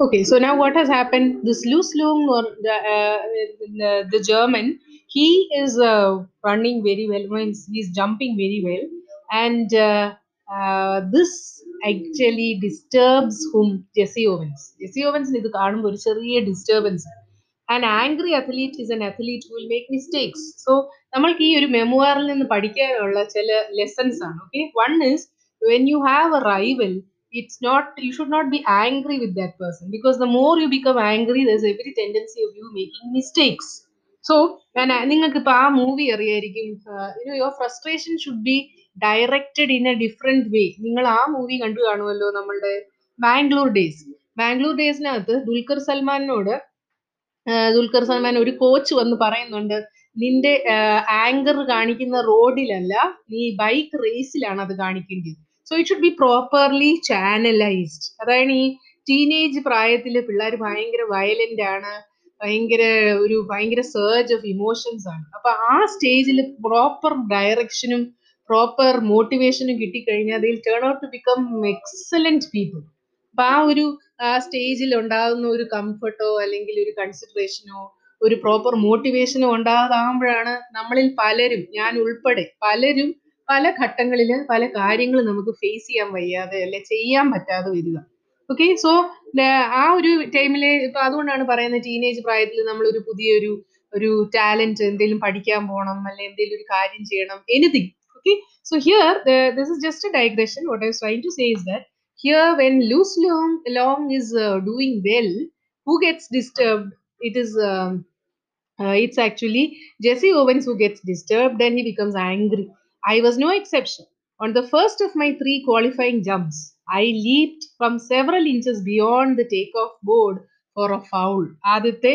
Okay, so now what has happened? This Luz Lung or the, uh, the, the German, he is uh, running very well, means he's jumping very well, and uh, uh, this actually disturbs whom Jesse Owens. Jesse Owens ഇത് കാണുമ്പോൾ ഒരു ചെറിയ disturbance an angry athlete is an athlete will make mistakes so നമ്മൾക്ക് ഈ ഒരു മെമ്മുവാറിൽ നിന്ന് പഠിക്കാനുള്ള ചില ലെസൺസ് ആണ് okay one is when you have a rival it's not you should not be angry with that person because the more you become angry there's every tendency of you making mistakes. So നിങ്ങൾക്ക് ഇപ്പൊ ആ movie അറിയായിരിക്കും you know your frustration should be directed in a different way നിങ്ങൾ ആ movie കണ്ടു കാണുമല്ലോ നമ്മളുടെ Bangalore days Bangalore ഡേയ്സിനകത്ത് ദുൽഖർ സൽമാനോട് ദുൽഖർ സൽമാൻ ഒരു കോച്ച് വന്ന് പറയുന്നുണ്ട് നിന്റെ ആങ്കർ കാണിക്കുന്ന റോഡിലല്ല നീ ബൈക്ക് റേസിലാണ് അത് കാണിക്കേണ്ടത് so it should be properly channelised അതാണ് ഈ ടീനേജ് പ്രായത്തിൽ പിള്ളേർ ഭയങ്കര വയലന്റ് ആണ് ഭയങ്കര ഒരു ഭയങ്കര സേർജ് ഓഫ് ഇമോഷൻസ് ആണ്. അപ്പൊ ആ സ്റ്റേജിൽ പ്രോപ്പർ ഡയറക്ഷനും പ്രോപ്പർ മോട്ടിവേഷനും കിട്ടിക്കഴിഞ്ഞാൽ അതിൽ turn out to become excellent people അപ്പൊ ആ ഒരു ആ സ്റ്റേജിൽ ഉണ്ടാകുന്ന ഒരു കംഫർട്ടോ അല്ലെങ്കിൽ ഒരു കൺസിഡറേഷനോ ഒരു പ്രോപ്പർ മോട്ടിവേഷനോ ഉണ്ടാകാതാകുമ്പോഴാണ് നമ്മളിൽ പലരും ഞാൻ ഉൾപ്പെടെ പലരും പല ഘട്ടങ്ങളിൽ പല കാര്യങ്ങൾ നമുക്ക് ഫേസ് ചെയ്യാൻ വയ്യാതെ അല്ലെ ചെയ്യാൻ പറ്റാതെ വരിക. ഓക്കെ സോ ആ ഒരു ടൈമിൽ ഇപ്പൊ അതുകൊണ്ടാണ് പറയുന്നത് ടീനേജ് പ്രായത്തിൽ നമ്മൾ ഒരു പുതിയൊരു ഒരു ടാലന്റ് എന്തെങ്കിലും പഠിക്കാൻ പോകണം അല്ലെ എന്തെങ്കിലും ഒരു കാര്യം ചെയ്യണം anything okay so here this is just a digression what I try to say is that here when Luz Long Long is doing well who gets disturbed it is it's actually Jesse Owens who gets disturbed then he becomes angry. I was no exception. On the first of my three qualifying jumps, I leaped from several inches beyond the takeoff board for a foul. ആദ്യത്തെ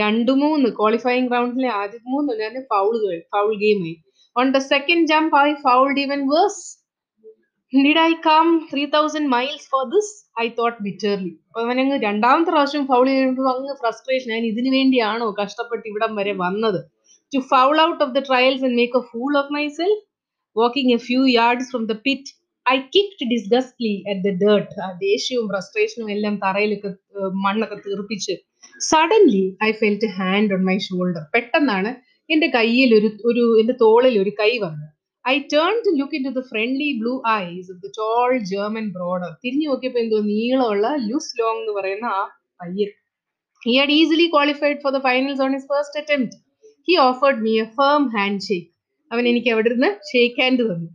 രണ്ട് മൂന്ന് qualifying റൗണ്ടിലെ ആദ്യത്തെ മൂന്ന് ഞാൻ ഫൗളുകൾ foul game ആയി on the second jump I fouled even worse did I come three thousand miles for this I thought bitterly അപ്പൊ അവനങ്ങ് രണ്ടാമത്തെ പ്രാവശ്യം ഫൗൾ ചെയ്യുമ്പോൾ അങ്ങ് ഫ്രസ്ട്രേഷൻ ഞാൻ ഇതിനു വേണ്ടിയാണോ കഷ്ടപ്പെട്ട് ഇവിടം വരെ വന്നത്? To foul out of the trials and make a fool of myself walking a few yards from the pit I kicked disgustedly at the dirt ആ ദേഷ്യവും ഫ്രസ്ട്രേഷനും എല്ലാം തറയിലൊക്കെ മണ്ണൊക്കെ തീർപ്പിച്ച് suddenly I felt hand on my shoulder പെട്ടെന്നാണ് എന്റെ കയ്യിൽ ഒരു ഒരു എന്റെ തോളിൽ ഒരു കൈ വന്നത് I turn to look into the friendly blue eyes of the tall German broader തിരിഞ്ഞു നോക്കിയപ്പോൾ എന്തോ നീളമുള്ള ലൂസ് ലോങ് എന്ന് പറയുന്ന ആ പയ്യൻ. He had easily qualified for the finals on his first attempt he offered me a firm hand shake അവൻ എനിക്ക് അവിടെ നിന്ന് ഷേക്ക് ഹാൻഡ് തന്നു.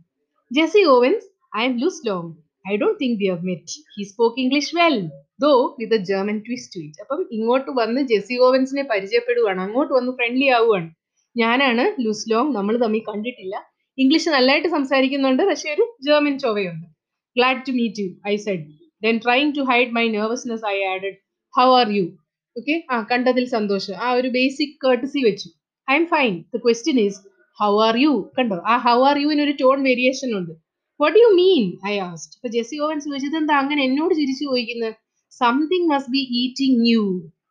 Jesse Owens I'm Luz Long I don't think we have met he spoke English well though with a German twist to it അപ്പം ഇങ്ങോട്ട് വന്ന് ജെസി ഓവൻസിനെ പരിചയപ്പെടുകയാണ് അങ്ങോട്ട് വന്ന് ഫ്രണ്ട്ലി ആവുകയാണ് ഞാനാണ് ലൂസ് ലോങ് നമ്മൾ തമ്മിൽ കണ്ടിട്ടില്ല. ഇംഗ്ലീഷ് നല്ലതായിട്ട് സംസാരിക്കുന്നുണ്ട് പക്ഷേ ഒരു German ചൊവയുണ്ട്. Glad to meet you I said then trying to hide my nervousness I added how are you okay ആ കണ്ടതിൽ സന്തോഷം. ആ ഒരു ബേസിക് കേട്ടസി വെച്ചു. I'm fine the question is how are you കണ്ടോ? ആ ഹൗ ആർ യുവിന് ഒരു ടോൺ വേരിയേഷൻ ഉണ്ട്. What you mean I asked ഇപ്പൊ ജെസി ഓവൻ ചോദിച്ചത് എന്താ അങ്ങനെ എന്നോട് ചിരിച്ചു ചോദിക്കുന്നത് something must be eating you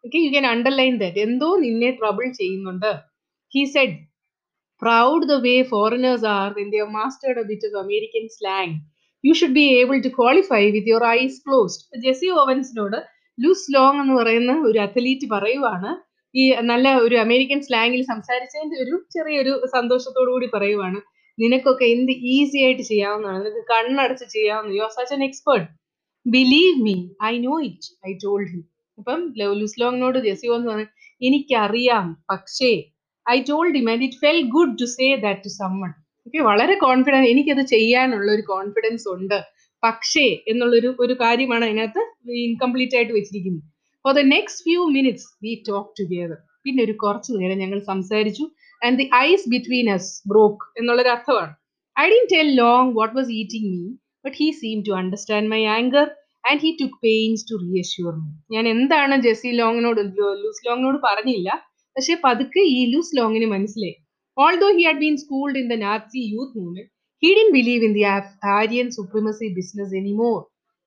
okay you can underline that എന്തോ നിന്നെ ട്രബിൾ ചെയ്യുന്നുണ്ട്. He said proud the way foreigners are when they have mastered a bit of American slang. You should be able to qualify with your eyes closed. Jesse ഓവൻസിനോട് Luz Long എന്ന് പറയുന്ന ഒരു athlete പറയുവാണ് ഈ നല്ല ഒരു American സ്ലാങ്ങിൽ സംസാരിച്ചതിന്റെ ഒരു ചെറിയൊരു സന്തോഷത്തോടു കൂടി പറയുവാണ്. നിനക്കൊക്കെ എന്ത് ഈസി ആയിട്ട് ചെയ്യാവുന്നതാണ്. നിനക്ക് കണ്ണടച്ച് ചെയ്യാവുന്ന you are such an expert believe me I know it I told him അപ്പം ലൂസ് ലോങ്ങിനോട് ജെസി എന്ന് പറഞ്ഞു എനിക്കറിയാം പക്ഷേ I told him and it felt good to say that to someone okay വളരെ കോൺഫിഡൻസ് എനിക്കത് ചെയ്യാനുള്ള ഒരു കോൺഫിഡൻസ് ഉണ്ട്. പക്ഷേ എന്നുള്ളൊരു ഒരു കാര്യമാണ് അതിനകത്ത് ഇൻകംപ്ലീറ്റ് ആയിട്ട് വെച്ചിരിക്കുന്നത്. For the next few minutes we talk together പിന്നെ ഒരു കുറച്ച് നേരം ഞങ്ങൾ സംസാരിച്ചു. And the ice between us broke എന്നുള്ളൊരു അർത്ഥമാണ്. I didn't tell Long what was eating me but he seem to understand my anger and he took pains to reassure me ഞാൻ എന്താണ് ജെസി ലോങ്ങിനോട് ലൂസ് ലോങ്ങിനോട് പറഞ്ഞില്ല പക്ഷെ പതുക്കെ ഈ ലൂസ് ലോങ്ങിന് മനസ്സിലായി. Although he had been schooled in the Nazi youth movement he didn't believe in the Aryan supremacy business anymore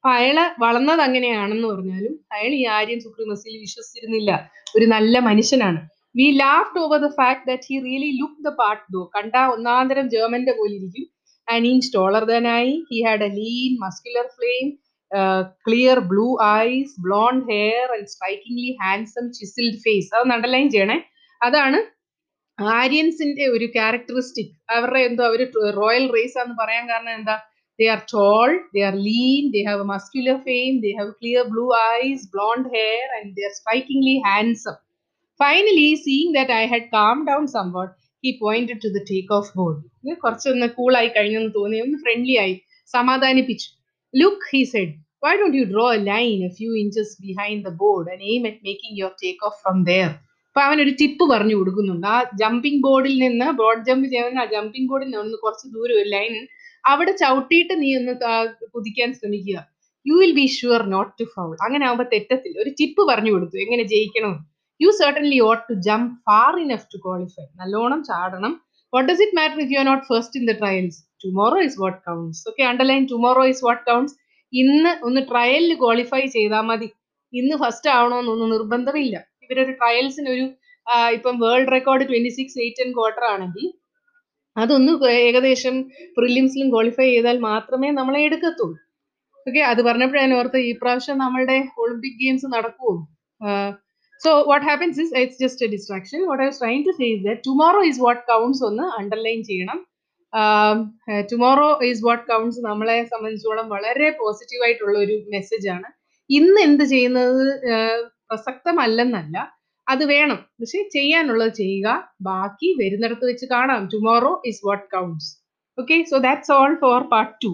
അപ്പൊ അയാൾ വളർന്നത് അങ്ങനെയാണെന്ന് പറഞ്ഞാലും അയാൾ ഈ ആര്യൻ സുപ്രീമസിയിൽ വിശ്വസിച്ചിരുന്നില്ല. ഒരു നല്ല മനുഷ്യനാണ്. We laughed over the fact that he really look the part though കണ്ട ഒന്നാന്തരം ജർമ്മന്റെ പോലെ ഇരിക്കും and inch taller than he had a lean muscular frame clear blue eyes blonde hair and strikingly handsome chiselled face അതൊന്ന് underline ചെയ്യണേ. അതാണ് ആര്യൻസിന്റെ ഒരു characteristic അവരുടെ എന്തോ അവർ റോയൽ റേസ് ആണെന്ന് പറയാൻ കാരണം എന്താ? they are tall they are lean they have a muscular frame they have clear blue eyes blonde hair and they are strikingly handsome finally seeing that I had calm down somewhat he pointed to the take off board കുറച്ചൊന്ന് കൂളായി കഴിഞ്ഞെന്ന് തോന്നി ഒന്ന് friendly ആയി സമാധാനിപ്പിച്ചു look he said why don't you draw a line a few inches behind the board and aim at making your take off from there അപ്പൊ അവൻ ഒരു tip പറഞ്ഞു കൊടുക്കുന്നുണ്ട്. ആ ജമ്പിംഗ് ബോർഡിൽ നിന്ന് ബ്രോഡ് ജമ്പ് ചെയ്യുന്ന ആ ജമ്പിംഗ് ബോർഡിൽ നിന്ന് കുറച്ച് ദൂരം ഒരു ലൈൻ അവിടെ ചവിട്ടിയിട്ട് നീ ഒന്ന് കുതിക്കാൻ ശ്രമിക്കുക. You will be sure not to foul അങ്ങനെ ആവുമ്പോൾ തെറ്റത്തില്ല. ഒരു ടിപ്പ് പറഞ്ഞു കൊടുത്തു. എങ്ങനെ ജയിക്കണം? You certainly ought to jump far enough to qualify നല്ലോണം ചാടണം. What does it matter if you are not first in the trials tomorrow is what counts okay underline tomorrow is what counts ഇന്ന് ഒന്ന് ട്രയലിൽ qualify ചെയ്താൽ മതി. ഇന്ന് first ആവണമെന്നൊന്നും നിർബന്ധമില്ല. ഇവരൊരു ട്രയൽസിന് ഒരു ഇപ്പം world record twenty six eight and quarter ആണെങ്കിൽ അതൊന്ന് ഏകദേശം പ്രിലിംസിലും ക്വാളിഫൈ ചെയ്താൽ മാത്രമേ നമ്മളെ എടുക്കത്തുള്ളൂ. ഓക്കെ അത് പറഞ്ഞപ്പോഴാണ് ഓർത്ത് ഈ പ്രാവശ്യം നമ്മളുടെ ഒളിമ്പിക് ഗെയിംസ് നടക്കുമോ so what happens is it's just a distraction what I trying to say is that tomorrow is what counts ഒന്ന് അണ്ടർലൈൻ ചെയ്യണം. ടുമോറോ ഈസ് വാട്ട് കൗണ്ട്സ് നമ്മളെ സംബന്ധിച്ചോളം വളരെ പോസിറ്റീവ് ആയിട്ടുള്ള ഒരു മെസ്സേജ് ആണ്. ഇന്ന് എന്ത് ചെയ്യുന്നത്? പ്രസക്തമല്ലെന്നല്ല. അത് വേണം. പക്ഷെ ചെയ്യാനുള്ളത് ചെയ്യുക. ബാക്കി വരുന്നിടത്ത് വെച്ച് കാണാം. Tomorrow is what counts okay so that's all for part two